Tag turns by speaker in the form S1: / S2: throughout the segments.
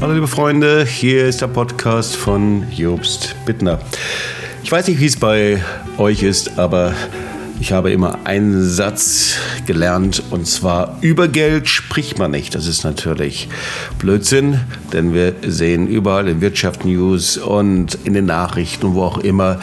S1: Hallo liebe Freunde, hier ist der Podcast von Jobst Bittner. Ich weiß nicht, wie es bei euch ist, aber ich habe immer einen Satz gelernt und zwar über Geld spricht man nicht. Das ist natürlich Blödsinn, denn wir sehen überall in Wirtschaftsnews und in den Nachrichten, wo auch immer,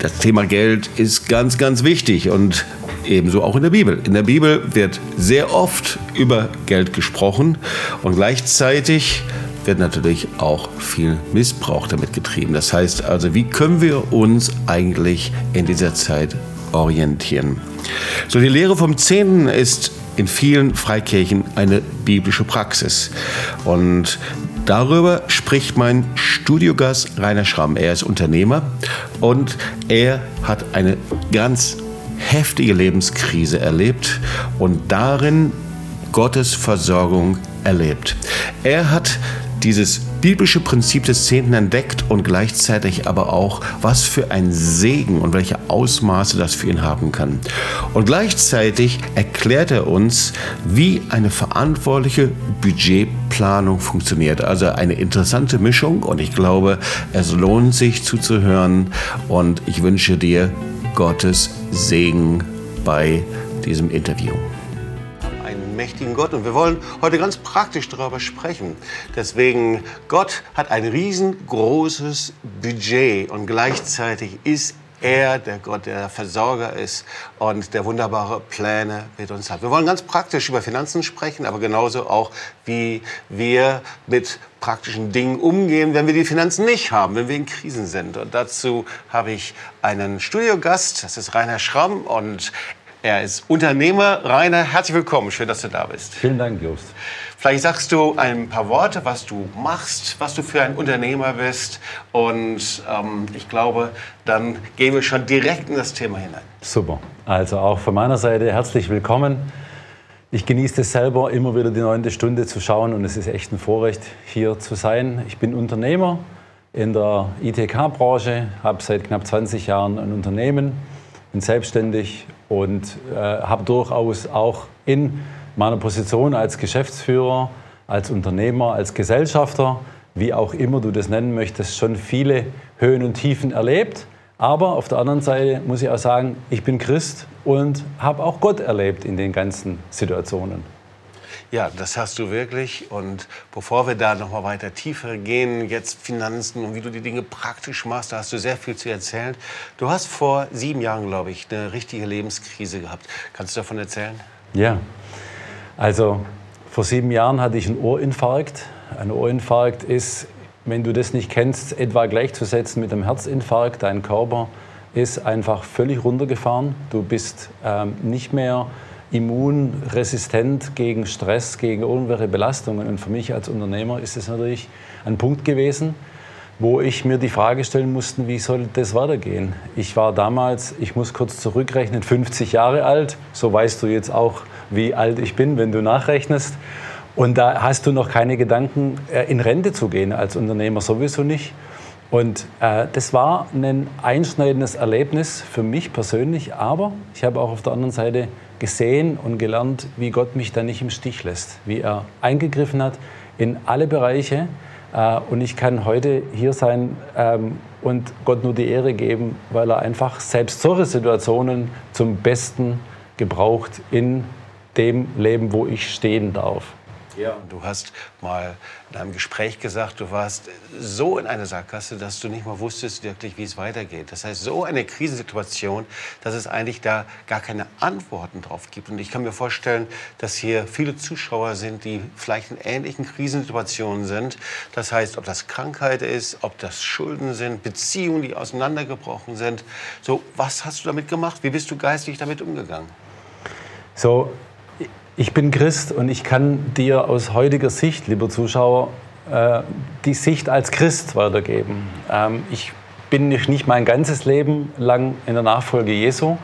S1: das Thema Geld ist ganz, ganz wichtig und ebenso auch in der Bibel. In der Bibel wird sehr oft über Geld gesprochen und gleichzeitig wird natürlich auch viel Missbrauch damit getrieben. Das heißt also, wie können wir uns eigentlich in dieser Zeit orientieren? So, die Lehre vom Zehnten ist in vielen Freikirchen eine biblische Praxis. Und darüber spricht mein Studiogast Rainer Schramm. Er ist Unternehmer und er hat eine ganz heftige Lebenskrise erlebt und darin Gottes Versorgung erlebt. Er hat dieses biblische Prinzip des Zehnten entdeckt und gleichzeitig aber auch, was für ein Segen und welche Ausmaße das für ihn haben kann. Und gleichzeitig erklärt er uns, wie eine verantwortliche Budgetplanung funktioniert. Also eine interessante Mischung und ich glaube, es lohnt sich zuzuhören und ich wünsche dir Gottes Segen bei diesem Interview mächtigen Gott. Und wir wollen heute ganz praktisch darüber sprechen. Deswegen, Gott hat ein riesengroßes Budget und gleichzeitig ist er, der Gott, der Versorger ist und der wunderbare Pläne mit uns hat. Wir wollen ganz praktisch über Finanzen sprechen, aber genauso auch, wie wir mit praktischen Dingen umgehen, wenn wir die Finanzen nicht haben, wenn wir in Krisen sind. Und dazu habe ich einen Studiogast, das ist Rainer Schramm und er ist Unternehmer. Rainer, herzlich willkommen. Schön, dass du da bist.
S2: Vielen Dank, Jost.
S1: Vielleicht sagst du ein paar Worte, was du machst, was du für ein Unternehmer bist. Und ähm, ich glaube, dann gehen wir schon direkt in das Thema hinein.
S2: Super. Also auch von meiner Seite herzlich willkommen. Ich genieße es selber, immer wieder die neunte Stunde zu schauen. Und es ist echt ein Vorrecht, hier zu sein. Ich bin Unternehmer in der ITK-Branche, habe seit knapp 20 Jahren ein Unternehmen, bin selbstständig und äh, habe durchaus auch in meiner Position als Geschäftsführer, als Unternehmer, als Gesellschafter, wie auch immer du das nennen möchtest, schon viele Höhen und Tiefen erlebt. Aber auf der anderen Seite muss ich auch sagen, ich bin Christ und habe auch Gott erlebt in den ganzen Situationen.
S1: Ja, das hast du wirklich. Und bevor wir da noch mal weiter tiefer gehen, jetzt Finanzen und wie du die Dinge praktisch machst, da hast du sehr viel zu erzählen. Du hast vor sieben Jahren, glaube ich, eine richtige Lebenskrise gehabt. Kannst du davon erzählen?
S2: Ja, also vor sieben Jahren hatte ich einen Ohrinfarkt. Ein Ohrinfarkt ist, wenn du das nicht kennst, etwa gleichzusetzen mit einem Herzinfarkt. Dein Körper ist einfach völlig runtergefahren. Du bist ähm, nicht mehr immunresistent gegen Stress, gegen irgendwelche Belastungen. Und für mich als Unternehmer ist es natürlich ein Punkt gewesen, wo ich mir die Frage stellen musste, wie soll das weitergehen? Ich war damals, ich muss kurz zurückrechnen, 50 Jahre alt. So weißt du jetzt auch, wie alt ich bin, wenn du nachrechnest. Und da hast du noch keine Gedanken, äh, in Rente zu gehen als Unternehmer, sowieso nicht. Und äh, das war ein einschneidendes Erlebnis für mich persönlich, aber ich habe auch auf der anderen Seite gesehen und gelernt, wie Gott mich da nicht im Stich lässt, wie er eingegriffen hat in alle Bereiche. Äh, und ich kann heute hier sein ähm, und Gott nur die Ehre geben, weil er einfach selbst solche Situationen zum Besten gebraucht in dem Leben, wo ich stehen darf.
S1: Ja, du hast mal in einem Gespräch gesagt, du warst so in einer Sackgasse, dass du nicht mal wusstest wirklich, wie es weitergeht. Das heißt, so eine Krisensituation, dass es eigentlich da gar keine Antworten drauf gibt. Und ich kann mir vorstellen, dass hier viele Zuschauer sind, die vielleicht in ähnlichen Krisensituationen sind. Das heißt, ob das Krankheit ist, ob das Schulden sind, Beziehungen, die auseinandergebrochen sind. So, was hast du damit gemacht? Wie bist du geistig damit umgegangen?
S2: So, ich bin Christ und ich kann dir aus heutiger Sicht, lieber Zuschauer, äh, die Sicht als Christ weitergeben. Ähm, ich bin nicht mein ganzes Leben lang in der Nachfolge Jesu,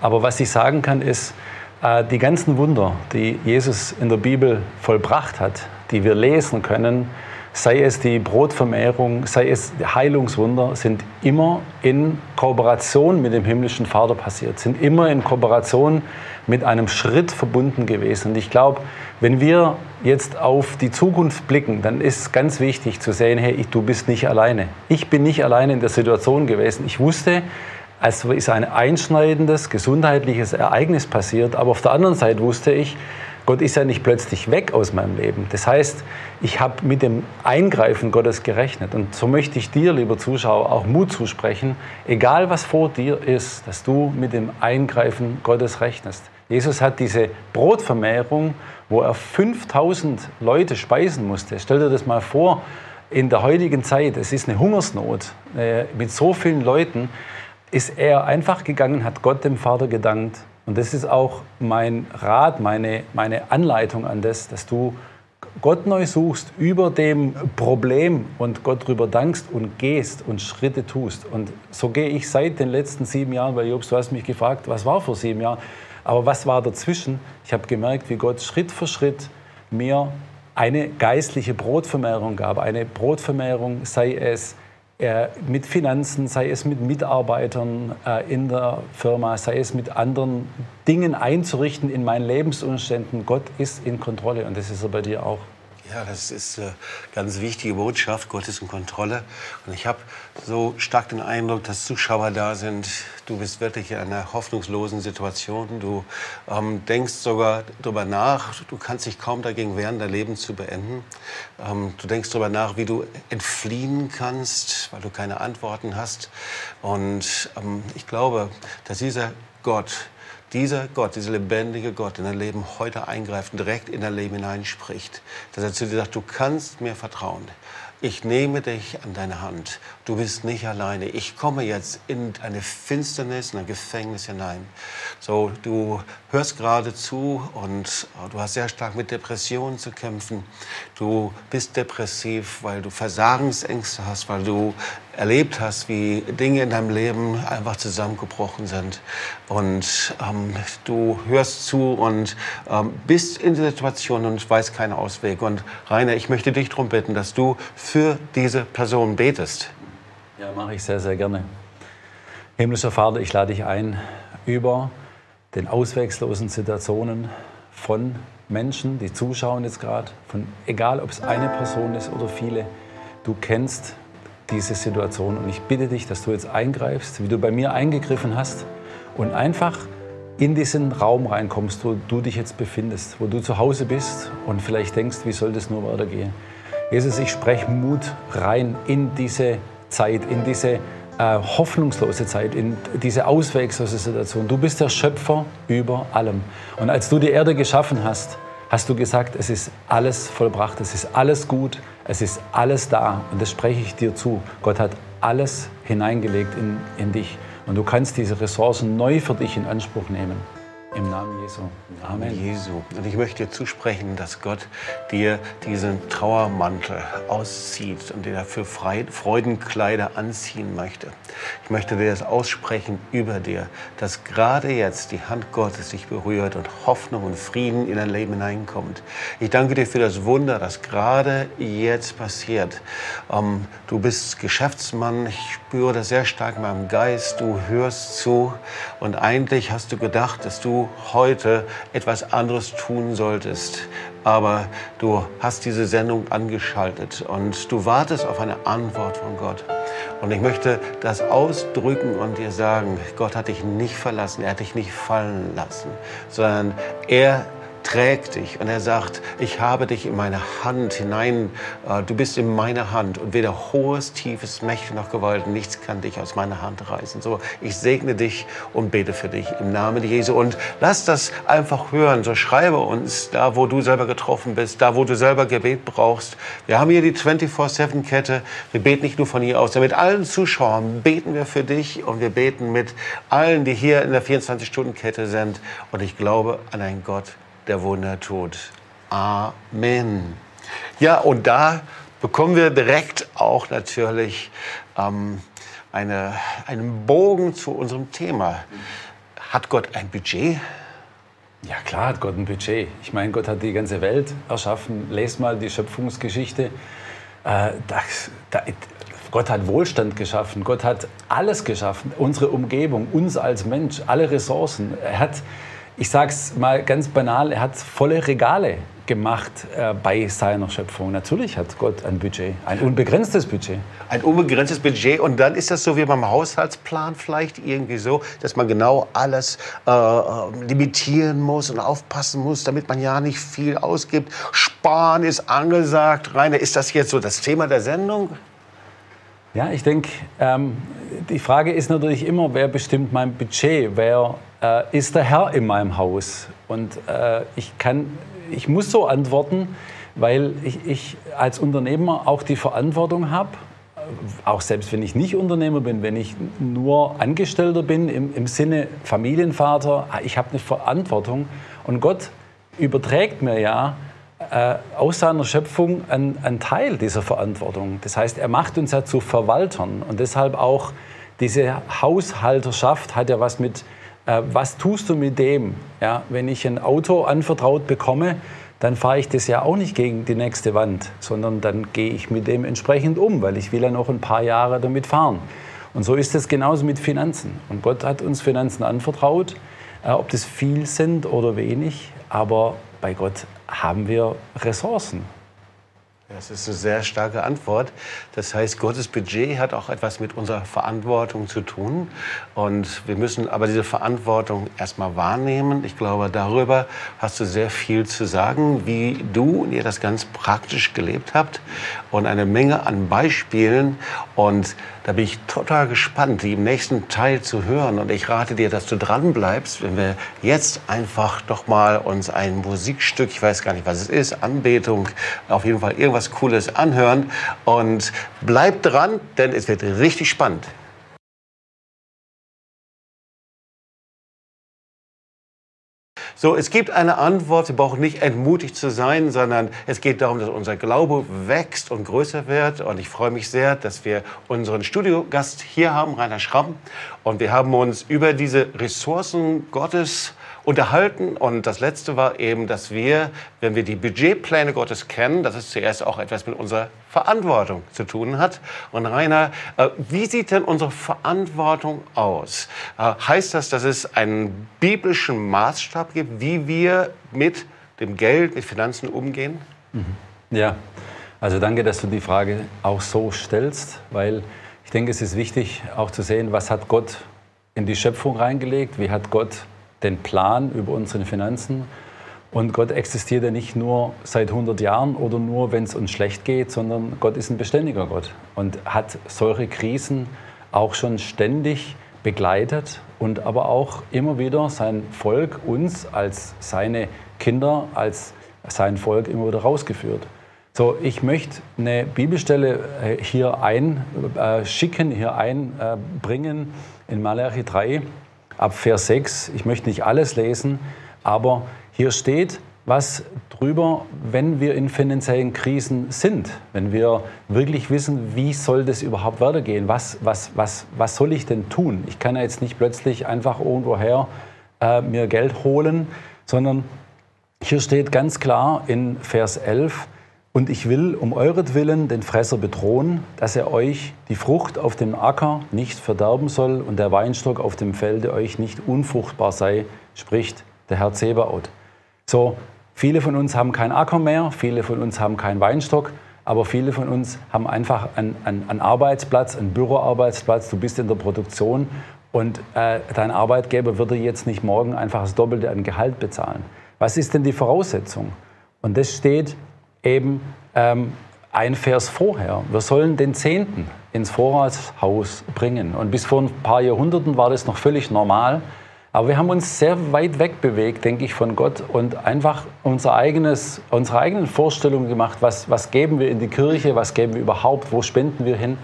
S2: aber was ich sagen kann ist, äh, die ganzen Wunder, die Jesus in der Bibel vollbracht hat, die wir lesen können, sei es die Brotvermehrung, sei es Heilungswunder, sind immer in Kooperation mit dem himmlischen Vater passiert, sind immer in Kooperation mit einem Schritt verbunden gewesen. Und ich glaube, wenn wir jetzt auf die Zukunft blicken, dann ist ganz wichtig zu sehen, hey, du bist nicht alleine. Ich bin nicht alleine in der Situation gewesen. Ich wusste, es ist ein einschneidendes gesundheitliches Ereignis passiert, aber auf der anderen Seite wusste ich, Gott ist ja nicht plötzlich weg aus meinem Leben. Das heißt, ich habe mit dem Eingreifen Gottes gerechnet. Und so möchte ich dir, lieber Zuschauer, auch Mut zusprechen, egal was vor dir ist, dass du mit dem Eingreifen Gottes rechnest. Jesus hat diese Brotvermehrung, wo er 5000 Leute speisen musste. Stell dir das mal vor, in der heutigen Zeit, es ist eine Hungersnot äh, mit so vielen Leuten, ist er einfach gegangen, hat Gott dem Vater gedankt und das ist auch mein Rat, meine, meine Anleitung an das, dass du Gott neu suchst über dem Problem und Gott darüber dankst und gehst und Schritte tust. Und so gehe ich seit den letzten sieben Jahren, weil Jobs, du hast mich gefragt, was war vor sieben Jahren, aber was war dazwischen? Ich habe gemerkt, wie Gott Schritt für Schritt mir eine geistliche Brotvermehrung gab. Eine Brotvermehrung, sei es mit Finanzen, sei es mit Mitarbeitern äh, in der Firma, sei es mit anderen Dingen einzurichten in meinen Lebensumständen. Gott ist in Kontrolle und das ist er bei dir auch.
S1: Ja, das ist eine ganz wichtige Botschaft. Gott ist in Kontrolle. Und ich habe so stark den Eindruck, dass Zuschauer da sind. Du bist wirklich in einer hoffnungslosen Situation. Du ähm, denkst sogar darüber nach. Du kannst dich kaum dagegen wehren, dein Leben zu beenden. Ähm, du denkst darüber nach, wie du entfliehen kannst, weil du keine Antworten hast. Und ähm, ich glaube, dass dieser Gott, dieser Gott, dieser lebendige Gott in dein Leben heute eingreift direkt in dein Leben hineinspricht, dass er zu dir sagt, du kannst mir vertrauen. Ich nehme dich an deine Hand. Du bist nicht alleine. Ich komme jetzt in eine Finsternis, in ein Gefängnis hinein. So, du hörst gerade zu und oh, du hast sehr stark mit Depressionen zu kämpfen. Du bist depressiv, weil du Versagensängste hast, weil du erlebt hast, wie Dinge in deinem Leben einfach zusammengebrochen sind. Und ähm, du hörst zu und ähm, bist in der Situation und weißt keinen Ausweg. Und Rainer, ich möchte dich darum bitten, dass du für diese Person betest.
S2: Ja, mache ich sehr, sehr gerne. Himmlischer Vater, ich lade dich ein, über den auswegslosen Situationen von Menschen, die zuschauen jetzt gerade, von egal ob es eine Person ist oder viele, du kennst diese Situation. Und ich bitte dich, dass du jetzt eingreifst, wie du bei mir eingegriffen hast und einfach in diesen Raum reinkommst, wo du dich jetzt befindest, wo du zu Hause bist und vielleicht denkst, wie soll das nur weitergehen. Jesus, ich spreche Mut rein in diese Zeit, in diese äh, hoffnungslose Zeit, in diese auswegslose Situation. Du bist der Schöpfer über allem. Und als du die Erde geschaffen hast, hast du gesagt, es ist alles vollbracht, es ist alles gut, es ist alles da. Und das spreche ich dir zu. Gott hat alles hineingelegt in, in dich. Und du kannst diese Ressourcen neu für dich in Anspruch nehmen. Im Namen Jesu.
S1: Amen. Jesu. Und ich möchte dir zusprechen, dass Gott dir diesen Trauermantel auszieht und dir dafür Freudenkleider anziehen möchte. Ich möchte dir das aussprechen über dir, dass gerade jetzt die Hand Gottes dich berührt und Hoffnung und Frieden in dein Leben hineinkommt. Ich danke dir für das Wunder, das gerade jetzt passiert. Ähm, du bist Geschäftsmann. Ich spüre das sehr stark in meinem Geist. Du hörst zu und eigentlich hast du gedacht, dass du heute etwas anderes tun solltest. Aber du hast diese Sendung angeschaltet und du wartest auf eine Antwort von Gott. Und ich möchte das ausdrücken und dir sagen, Gott hat dich nicht verlassen, er hat dich nicht fallen lassen, sondern er trägt dich und er sagt, ich habe dich in meine Hand hinein, äh, du bist in meiner Hand und weder hohes, tiefes, Mächte noch Gewalt, nichts kann dich aus meiner Hand reißen. So, ich segne dich und bete für dich im Namen Jesu und lass das einfach hören. So schreibe uns da, wo du selber getroffen bist, da, wo du selber Gebet brauchst. Wir haben hier die 24-7-Kette. Wir beten nicht nur von hier aus, sondern mit allen Zuschauern beten wir für dich und wir beten mit allen, die hier in der 24-Stunden-Kette sind. Und ich glaube an einen Gott, der Wunder tut. Amen. Ja, und da bekommen wir direkt auch natürlich ähm, eine, einen Bogen zu unserem Thema. Hat Gott ein Budget?
S2: Ja, klar hat Gott ein Budget. Ich meine, Gott hat die ganze Welt erschaffen. Lest mal die Schöpfungsgeschichte. Äh, das, da, Gott hat Wohlstand geschaffen, Gott hat alles geschaffen, unsere Umgebung, uns als Mensch, alle Ressourcen. Er hat, ich sage es mal ganz banal, er hat volle Regale gemacht äh, bei seiner Schöpfung. Natürlich hat Gott ein Budget, ein unbegrenztes Budget.
S1: Ein unbegrenztes Budget und dann ist das so wie beim Haushaltsplan vielleicht irgendwie so, dass man genau alles äh, limitieren muss und aufpassen muss, damit man ja nicht viel ausgibt. Sparen ist angesagt. Rainer, ist das jetzt so das Thema der Sendung?
S2: Ja, ich denke, ähm, die Frage ist natürlich immer, wer bestimmt mein Budget? Wer äh, ist der Herr in meinem Haus? Und äh, ich kann ich muss so antworten, weil ich, ich als Unternehmer auch die Verantwortung habe, auch selbst wenn ich nicht Unternehmer bin, wenn ich nur Angestellter bin, im, im Sinne Familienvater, ich habe eine Verantwortung. Und Gott überträgt mir ja äh, aus seiner Schöpfung einen, einen Teil dieser Verantwortung. Das heißt, er macht uns ja zu Verwaltern. Und deshalb auch diese Haushalterschaft hat ja was mit äh, was tust du mit dem? Ja, wenn ich ein Auto anvertraut bekomme, dann fahre ich das ja auch nicht gegen die nächste Wand, sondern dann gehe ich mit dem entsprechend um, weil ich will ja noch ein paar Jahre damit fahren. Und so ist es genauso mit Finanzen. Und Gott hat uns Finanzen anvertraut, äh, ob das viel sind oder wenig, aber bei Gott haben wir Ressourcen.
S1: Das ist eine sehr starke Antwort. Das heißt, Gottes Budget hat auch etwas mit unserer Verantwortung zu tun. Und wir müssen aber diese Verantwortung erstmal wahrnehmen. Ich glaube, darüber hast du sehr viel zu sagen, wie du und ihr das ganz praktisch gelebt habt und eine Menge an Beispielen. Und da bin ich total gespannt, die im nächsten Teil zu hören. Und ich rate dir, dass du dran bleibst, wenn wir jetzt einfach doch mal uns ein Musikstück, ich weiß gar nicht, was es ist, Anbetung, auf jeden Fall irgendwas Cooles anhören. Und bleib dran, denn es wird richtig spannend. So, es gibt eine Antwort. Wir brauchen nicht entmutigt zu sein, sondern es geht darum, dass unser Glaube wächst und größer wird. Und ich freue mich sehr, dass wir unseren Studiogast hier haben, Rainer Schramm. Und wir haben uns über diese Ressourcen Gottes unterhalten. Und das Letzte war eben, dass wir, wenn wir die Budgetpläne Gottes kennen, dass es zuerst auch etwas mit unserer Verantwortung zu tun hat. Und Rainer, äh, wie sieht denn unsere Verantwortung aus? Äh, heißt das, dass es einen biblischen Maßstab gibt, wie wir mit dem Geld, mit Finanzen umgehen?
S2: Mhm. Ja, also danke, dass du die Frage auch so stellst, weil ich denke, es ist wichtig auch zu sehen, was hat Gott in die Schöpfung reingelegt, wie hat Gott den Plan über unsere Finanzen. Und Gott existiert ja nicht nur seit 100 Jahren oder nur, wenn es uns schlecht geht, sondern Gott ist ein beständiger Gott und hat solche Krisen auch schon ständig begleitet und aber auch immer wieder sein Volk, uns als seine Kinder, als sein Volk immer wieder rausgeführt. So, ich möchte eine Bibelstelle äh, hier einschicken, äh, hier einbringen in Malachi 3 ab Vers 6. Ich möchte nicht alles lesen, aber hier steht was drüber, wenn wir in finanziellen Krisen sind, wenn wir wirklich wissen, wie soll das überhaupt weitergehen, was, was, was, was soll ich denn tun? Ich kann ja jetzt nicht plötzlich einfach irgendwoher äh, mir Geld holen, sondern hier steht ganz klar in Vers 11, und ich will um euretwillen den Fresser bedrohen, dass er euch die Frucht auf dem Acker nicht verderben soll und der Weinstock auf dem Felde euch nicht unfruchtbar sei, spricht der Herr Zebaoth. So, viele von uns haben keinen Acker mehr, viele von uns haben keinen Weinstock, aber viele von uns haben einfach einen, einen, einen Arbeitsplatz, einen Büroarbeitsplatz. Du bist in der Produktion und äh, dein Arbeitgeber würde jetzt nicht morgen einfach das Doppelte an Gehalt bezahlen. Was ist denn die Voraussetzung? Und das steht eben ähm, ein Vers vorher. Wir sollen den Zehnten ins Vorratshaus bringen. Und bis vor ein paar Jahrhunderten war das noch völlig normal. Aber wir haben uns sehr weit weg bewegt, denke ich, von Gott und einfach unser eigenes, unsere eigenen Vorstellungen gemacht, was, was geben wir in die Kirche, was geben wir überhaupt, wo spenden wir hin.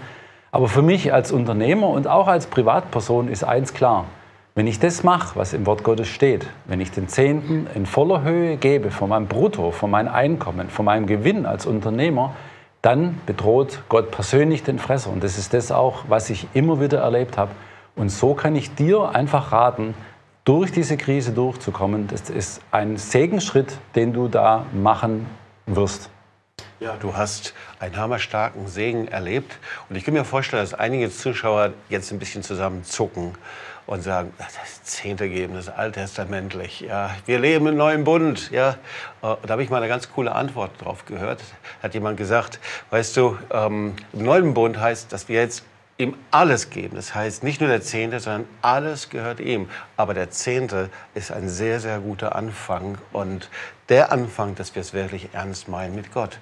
S2: Aber für mich als Unternehmer und auch als Privatperson ist eins klar. Wenn ich das mache, was im Wort Gottes steht, wenn ich den Zehnten in voller Höhe gebe von meinem Brutto, von meinem Einkommen, von meinem Gewinn als Unternehmer, dann bedroht Gott persönlich den Fresser. Und das ist das auch, was ich immer wieder erlebt habe. Und so kann ich dir einfach raten, durch diese Krise durchzukommen. Das ist ein Segensschritt, den du da machen wirst.
S1: Ja, du hast einen hammerstarken Segen erlebt. Und ich kann mir vorstellen, dass einige Zuschauer jetzt ein bisschen zusammenzucken und sagen, das ist alttestamentlich. Ja, wir leben im neuen Bund. Ja, äh, da habe ich mal eine ganz coole Antwort drauf gehört. Hat jemand gesagt, weißt du, ähm, im neuen Bund heißt, dass wir jetzt ihm alles geben. Das heißt, nicht nur der Zehnte, sondern alles gehört ihm. Aber der Zehnte ist ein sehr, sehr guter Anfang und der Anfang, dass wir es wirklich ernst meinen mit Gott.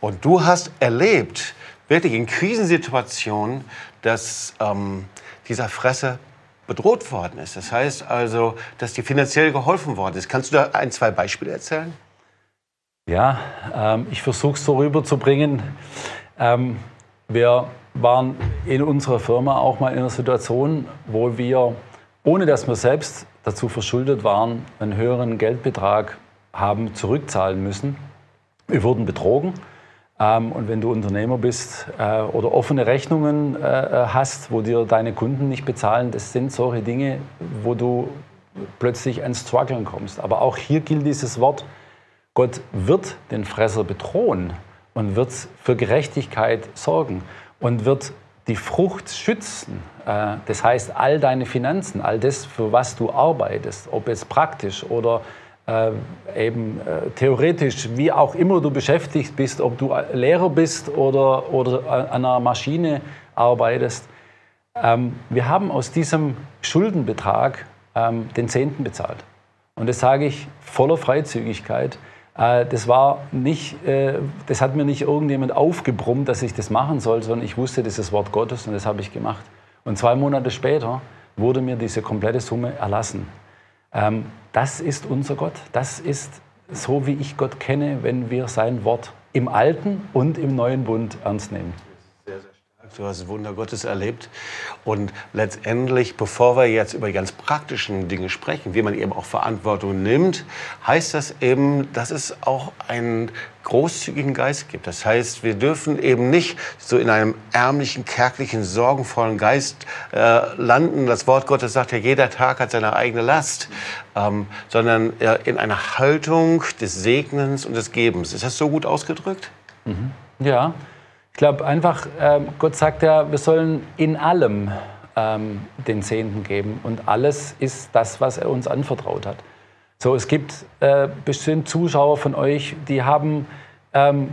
S1: Und du hast erlebt, wirklich in Krisensituationen, dass ähm, dieser Fresse bedroht worden ist. Das heißt also, dass dir finanziell geholfen worden ist. Kannst du da ein, zwei Beispiele erzählen?
S2: Ja, ähm, ich versuche es so rüberzubringen. Ähm, wir waren in unserer Firma auch mal in einer Situation, wo wir, ohne dass wir selbst dazu verschuldet waren, einen höheren Geldbetrag haben zurückzahlen müssen. Wir wurden betrogen. Ähm, und wenn du Unternehmer bist äh, oder offene Rechnungen äh, äh, hast, wo dir deine Kunden nicht bezahlen, das sind solche Dinge, wo du plötzlich ins Struggeln kommst. Aber auch hier gilt dieses Wort, Gott wird den Fresser bedrohen und wird für Gerechtigkeit sorgen und wird die Frucht schützen. Äh, das heißt, all deine Finanzen, all das, für was du arbeitest, ob es praktisch oder äh, eben äh, theoretisch, wie auch immer du beschäftigt bist, ob du Lehrer bist oder, oder an einer Maschine arbeitest. Ähm, wir haben aus diesem Schuldenbetrag ähm, den Zehnten bezahlt. Und das sage ich voller Freizügigkeit. Äh, das war nicht, äh, das hat mir nicht irgendjemand aufgebrummt, dass ich das machen soll, sondern ich wusste, das ist das Wort Gottes und das habe ich gemacht. Und zwei Monate später wurde mir diese komplette Summe erlassen. Ähm, das ist unser Gott. Das ist so, wie ich Gott kenne, wenn wir sein Wort im Alten und im Neuen Bund ernst nehmen.
S1: Du hast Wunder Gottes erlebt. Und letztendlich, bevor wir jetzt über ganz praktischen Dinge sprechen, wie man eben auch Verantwortung nimmt, heißt das eben, dass es auch einen großzügigen Geist gibt. Das heißt, wir dürfen eben nicht so in einem ärmlichen, kärglichen, sorgenvollen Geist äh, landen. Das Wort Gottes sagt ja, jeder Tag hat seine eigene Last, ähm, sondern äh, in einer Haltung des Segnens und des Gebens. Ist das so gut ausgedrückt?
S2: Mhm. Ja. Ich glaube einfach, ähm, Gott sagt ja, wir sollen in allem ähm, den Zehnten geben. Und alles ist das, was er uns anvertraut hat. So, es gibt äh, bestimmt Zuschauer von euch, die haben ähm,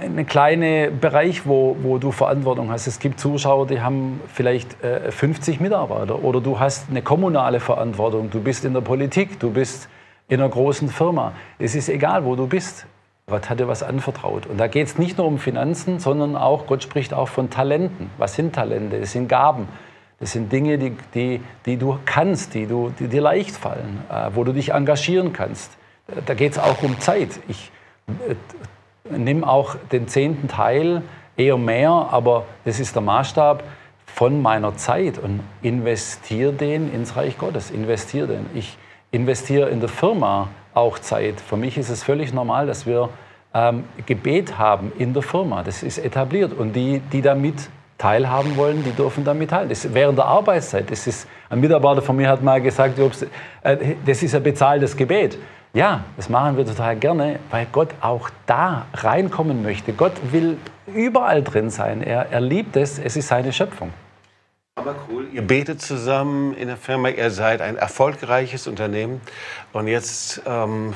S2: einen kleinen Bereich, wo, wo du Verantwortung hast. Es gibt Zuschauer, die haben vielleicht äh, 50 Mitarbeiter oder du hast eine kommunale Verantwortung. Du bist in der Politik, du bist in einer großen Firma. Es ist egal, wo du bist. Gott hat dir was anvertraut. Und da geht es nicht nur um Finanzen, sondern auch, Gott spricht auch von Talenten. Was sind Talente? Das sind Gaben. Das sind Dinge, die, die, die du kannst, die, du, die dir leicht fallen, äh, wo du dich engagieren kannst. Da geht es auch um Zeit. Ich äh, nehme auch den zehnten Teil, eher mehr, aber das ist der Maßstab von meiner Zeit und investiere den ins Reich Gottes. Investiere den. Ich investiere in der Firma auch Zeit. Für mich ist es völlig normal, dass wir ähm, Gebet haben in der Firma. Das ist etabliert. Und die, die damit teilhaben wollen, die dürfen damit teil. Das während der Arbeitszeit. Das ist, ein Mitarbeiter von mir hat mal gesagt, äh, das ist ein bezahltes Gebet. Ja, das machen wir total gerne, weil Gott auch da reinkommen möchte. Gott will überall drin sein. Er, er liebt es. Es ist seine Schöpfung.
S1: Aber cool, ihr betet zusammen in der Firma, ihr seid ein erfolgreiches Unternehmen und jetzt ähm,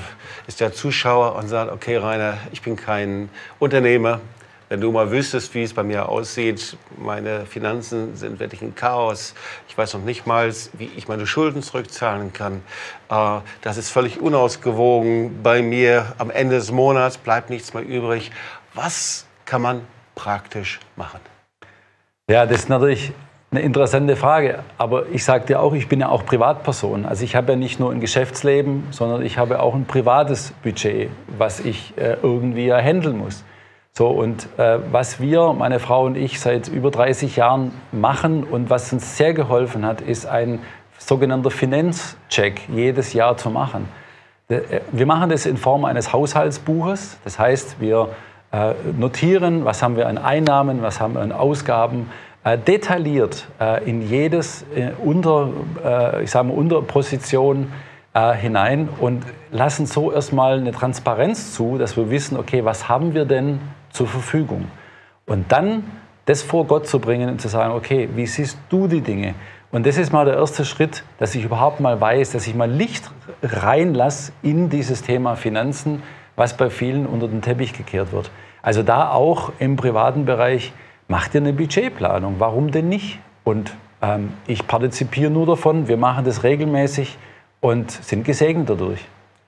S1: ist der Zuschauer und sagt, okay Rainer, ich bin kein Unternehmer, wenn du mal wüsstest, wie es bei mir aussieht, meine Finanzen sind wirklich ein Chaos. Ich weiß noch nicht mal, wie ich meine Schulden zurückzahlen kann. Äh, das ist völlig unausgewogen bei mir. Am Ende des Monats bleibt nichts mehr übrig. Was kann man praktisch machen?
S2: Ja, das ist natürlich eine interessante Frage. Aber ich sage dir auch, ich bin ja auch Privatperson. Also ich habe ja nicht nur ein Geschäftsleben, sondern ich habe auch ein privates Budget, was ich äh, irgendwie handeln muss. So, und äh, was wir, meine Frau und ich, seit über 30 Jahren machen und was uns sehr geholfen hat, ist ein sogenannter Finanzcheck jedes Jahr zu machen. Äh, wir machen das in Form eines Haushaltsbuches. Das heißt, wir äh, notieren, was haben wir an Einnahmen, was haben wir an Ausgaben, äh, detailliert äh, in jedes äh, unter, ich sage mal, Unterposition hinein und lassen so erstmal eine Transparenz zu, dass wir wissen, okay, was haben wir denn zur Verfügung. Und dann das vor Gott zu bringen und zu sagen, okay, wie siehst du die Dinge? Und das ist mal der erste Schritt, dass ich überhaupt mal weiß, dass ich mal Licht reinlasse in dieses Thema Finanzen, was bei vielen unter den Teppich gekehrt wird. Also da auch im privaten Bereich, macht ihr eine Budgetplanung. Warum denn nicht? Und ähm, ich partizipiere nur davon, wir machen das regelmäßig und sind gesegnet dadurch.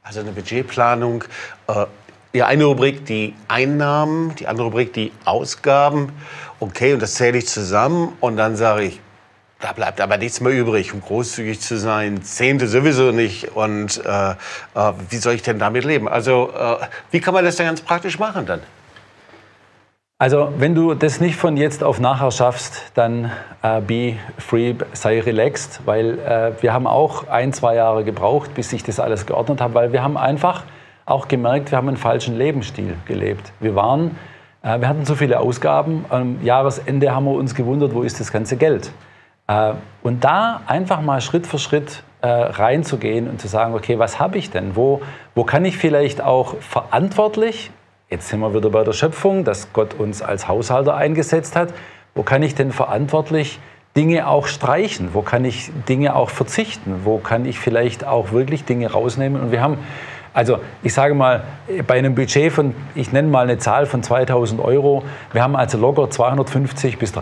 S1: Also eine Budgetplanung, äh, die eine Rubrik die Einnahmen, die andere Rubrik die Ausgaben. Okay, und das zähle ich zusammen und dann sage ich, da bleibt aber nichts mehr übrig, um großzügig zu sein. Zehnte sowieso nicht. Und äh, äh, wie soll ich denn damit leben? Also, äh, wie kann man das denn ganz praktisch machen dann?
S2: Also, wenn du das nicht von jetzt auf nachher schaffst, dann äh, be free, sei relaxed, weil äh, wir haben auch ein, zwei Jahre gebraucht, bis ich das alles geordnet habe, weil wir haben einfach auch gemerkt, wir haben einen falschen Lebensstil gelebt. Wir waren, äh, wir hatten zu viele Ausgaben. Am Jahresende haben wir uns gewundert, wo ist das ganze Geld? Äh, und da einfach mal Schritt für Schritt äh, reinzugehen und zu sagen, okay, was habe ich denn? Wo, wo kann ich vielleicht auch verantwortlich Jetzt sind wir wieder bei der Schöpfung, dass Gott uns als Haushalter eingesetzt hat. Wo kann ich denn verantwortlich Dinge auch streichen? Wo kann ich Dinge auch verzichten? Wo kann ich vielleicht auch wirklich Dinge rausnehmen? Und wir haben, also ich sage mal, bei einem Budget von, ich nenne mal eine Zahl von 2000 Euro, wir haben also locker 250 bis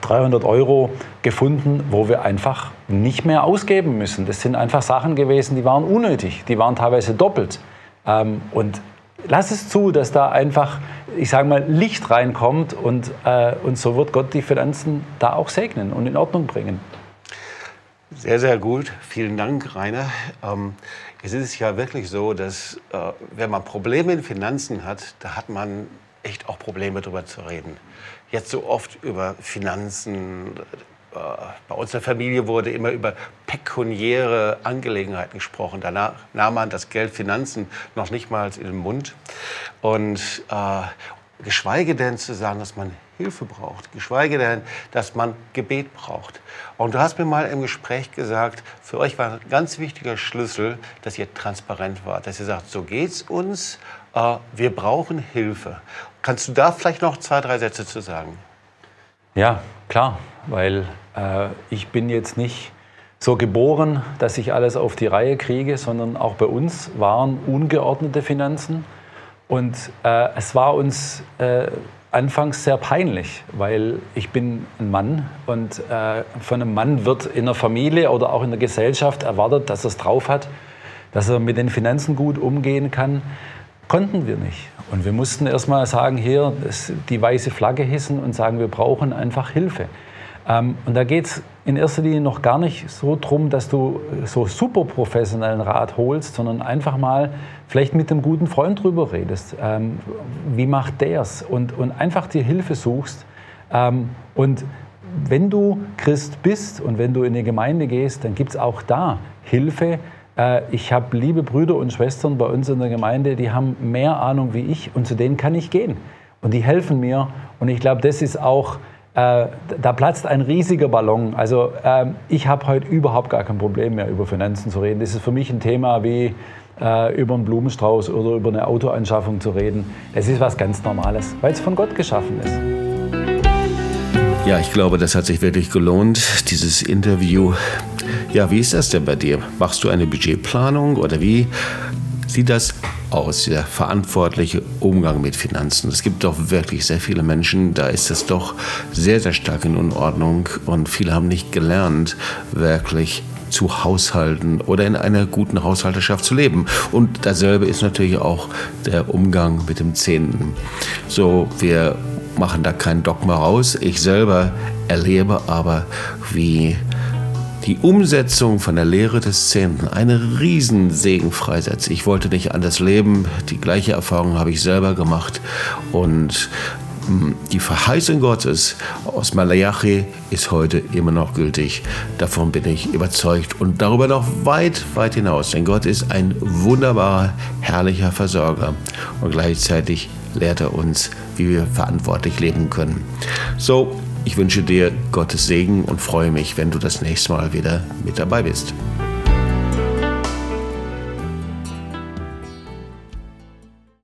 S2: 300 Euro gefunden, wo wir einfach nicht mehr ausgeben müssen. Das sind einfach Sachen gewesen, die waren unnötig, die waren teilweise doppelt. Ähm, und lass es zu, dass da einfach, ich sage mal, Licht reinkommt und, äh, und so wird Gott die Finanzen da auch segnen und in Ordnung bringen.
S1: Sehr, sehr gut. Vielen Dank, Rainer. Ähm, es ist ja wirklich so, dass äh, wenn man Probleme in Finanzen hat, da hat man echt auch Probleme darüber zu reden. Jetzt so oft über Finanzen, bei uns in der Familie wurde immer über pekuniäre Angelegenheiten gesprochen. Danach nahm man das Geld Finanzen noch nicht mal in den Mund. Und äh, geschweige denn zu sagen, dass man Hilfe braucht, geschweige denn, dass man Gebet braucht. Und du hast mir mal im Gespräch gesagt, für euch war ein ganz wichtiger Schlüssel, dass ihr transparent wart, dass ihr sagt, so geht's uns, äh, wir brauchen Hilfe. Kannst du da vielleicht noch zwei, drei Sätze zu sagen?
S2: Ja, klar, weil äh, ich bin jetzt nicht so geboren, dass ich alles auf die Reihe kriege, sondern auch bei uns waren ungeordnete Finanzen. Und äh, es war uns äh, anfangs sehr peinlich, weil ich bin ein Mann und äh, von einem Mann wird in der Familie oder auch in der Gesellschaft erwartet, dass er es drauf hat, dass er mit den Finanzen gut umgehen kann. Konnten wir nicht. Und wir mussten erst mal sagen, hier die weiße Flagge hissen und sagen, wir brauchen einfach Hilfe. Ähm, und da geht es in erster Linie noch gar nicht so drum, dass du so super professionellen Rat holst, sondern einfach mal vielleicht mit einem guten Freund drüber redest. Ähm, wie macht der's? Und, und einfach dir Hilfe suchst. Ähm, und wenn du Christ bist und wenn du in eine Gemeinde gehst, dann gibt es auch da Hilfe. Äh, ich habe liebe Brüder und Schwestern bei uns in der Gemeinde, die haben mehr Ahnung wie ich und zu denen kann ich gehen. Und die helfen mir. Und ich glaube, das ist auch äh, da platzt ein riesiger Ballon. Also äh, ich habe heute überhaupt gar kein Problem mehr über Finanzen zu reden. Das ist für mich ein Thema wie äh, über einen Blumenstrauß oder über eine Autoanschaffung zu reden. Das ist was ganz Normales, weil es von Gott geschaffen ist.
S1: Ja, ich glaube, das hat sich wirklich gelohnt, dieses Interview. Ja, wie ist das denn bei dir? Machst du eine Budgetplanung oder wie sieht das aus, der verantwortliche Umgang mit Finanzen. Es gibt doch wirklich sehr viele Menschen, da ist es doch sehr, sehr stark in Unordnung und viele haben nicht gelernt, wirklich zu haushalten oder in einer guten Haushalterschaft zu leben. Und dasselbe ist natürlich auch der Umgang mit dem Zehnten. So, wir machen da kein Dogma raus. Ich selber erlebe aber, wie die Umsetzung von der Lehre des Zehnten eine Riesensegen freisetzt. Ich wollte nicht anders leben. Die gleiche Erfahrung habe ich selber gemacht. Und hm, die Verheißung Gottes aus Malachi ist heute immer noch gültig. Davon bin ich überzeugt und darüber noch weit, weit hinaus. Denn Gott ist ein wunderbarer, herrlicher Versorger und gleichzeitig lehrt er uns, wie wir verantwortlich leben können. So, ich wünsche dir Gottes Segen und freue mich, wenn du das nächste Mal wieder mit dabei bist.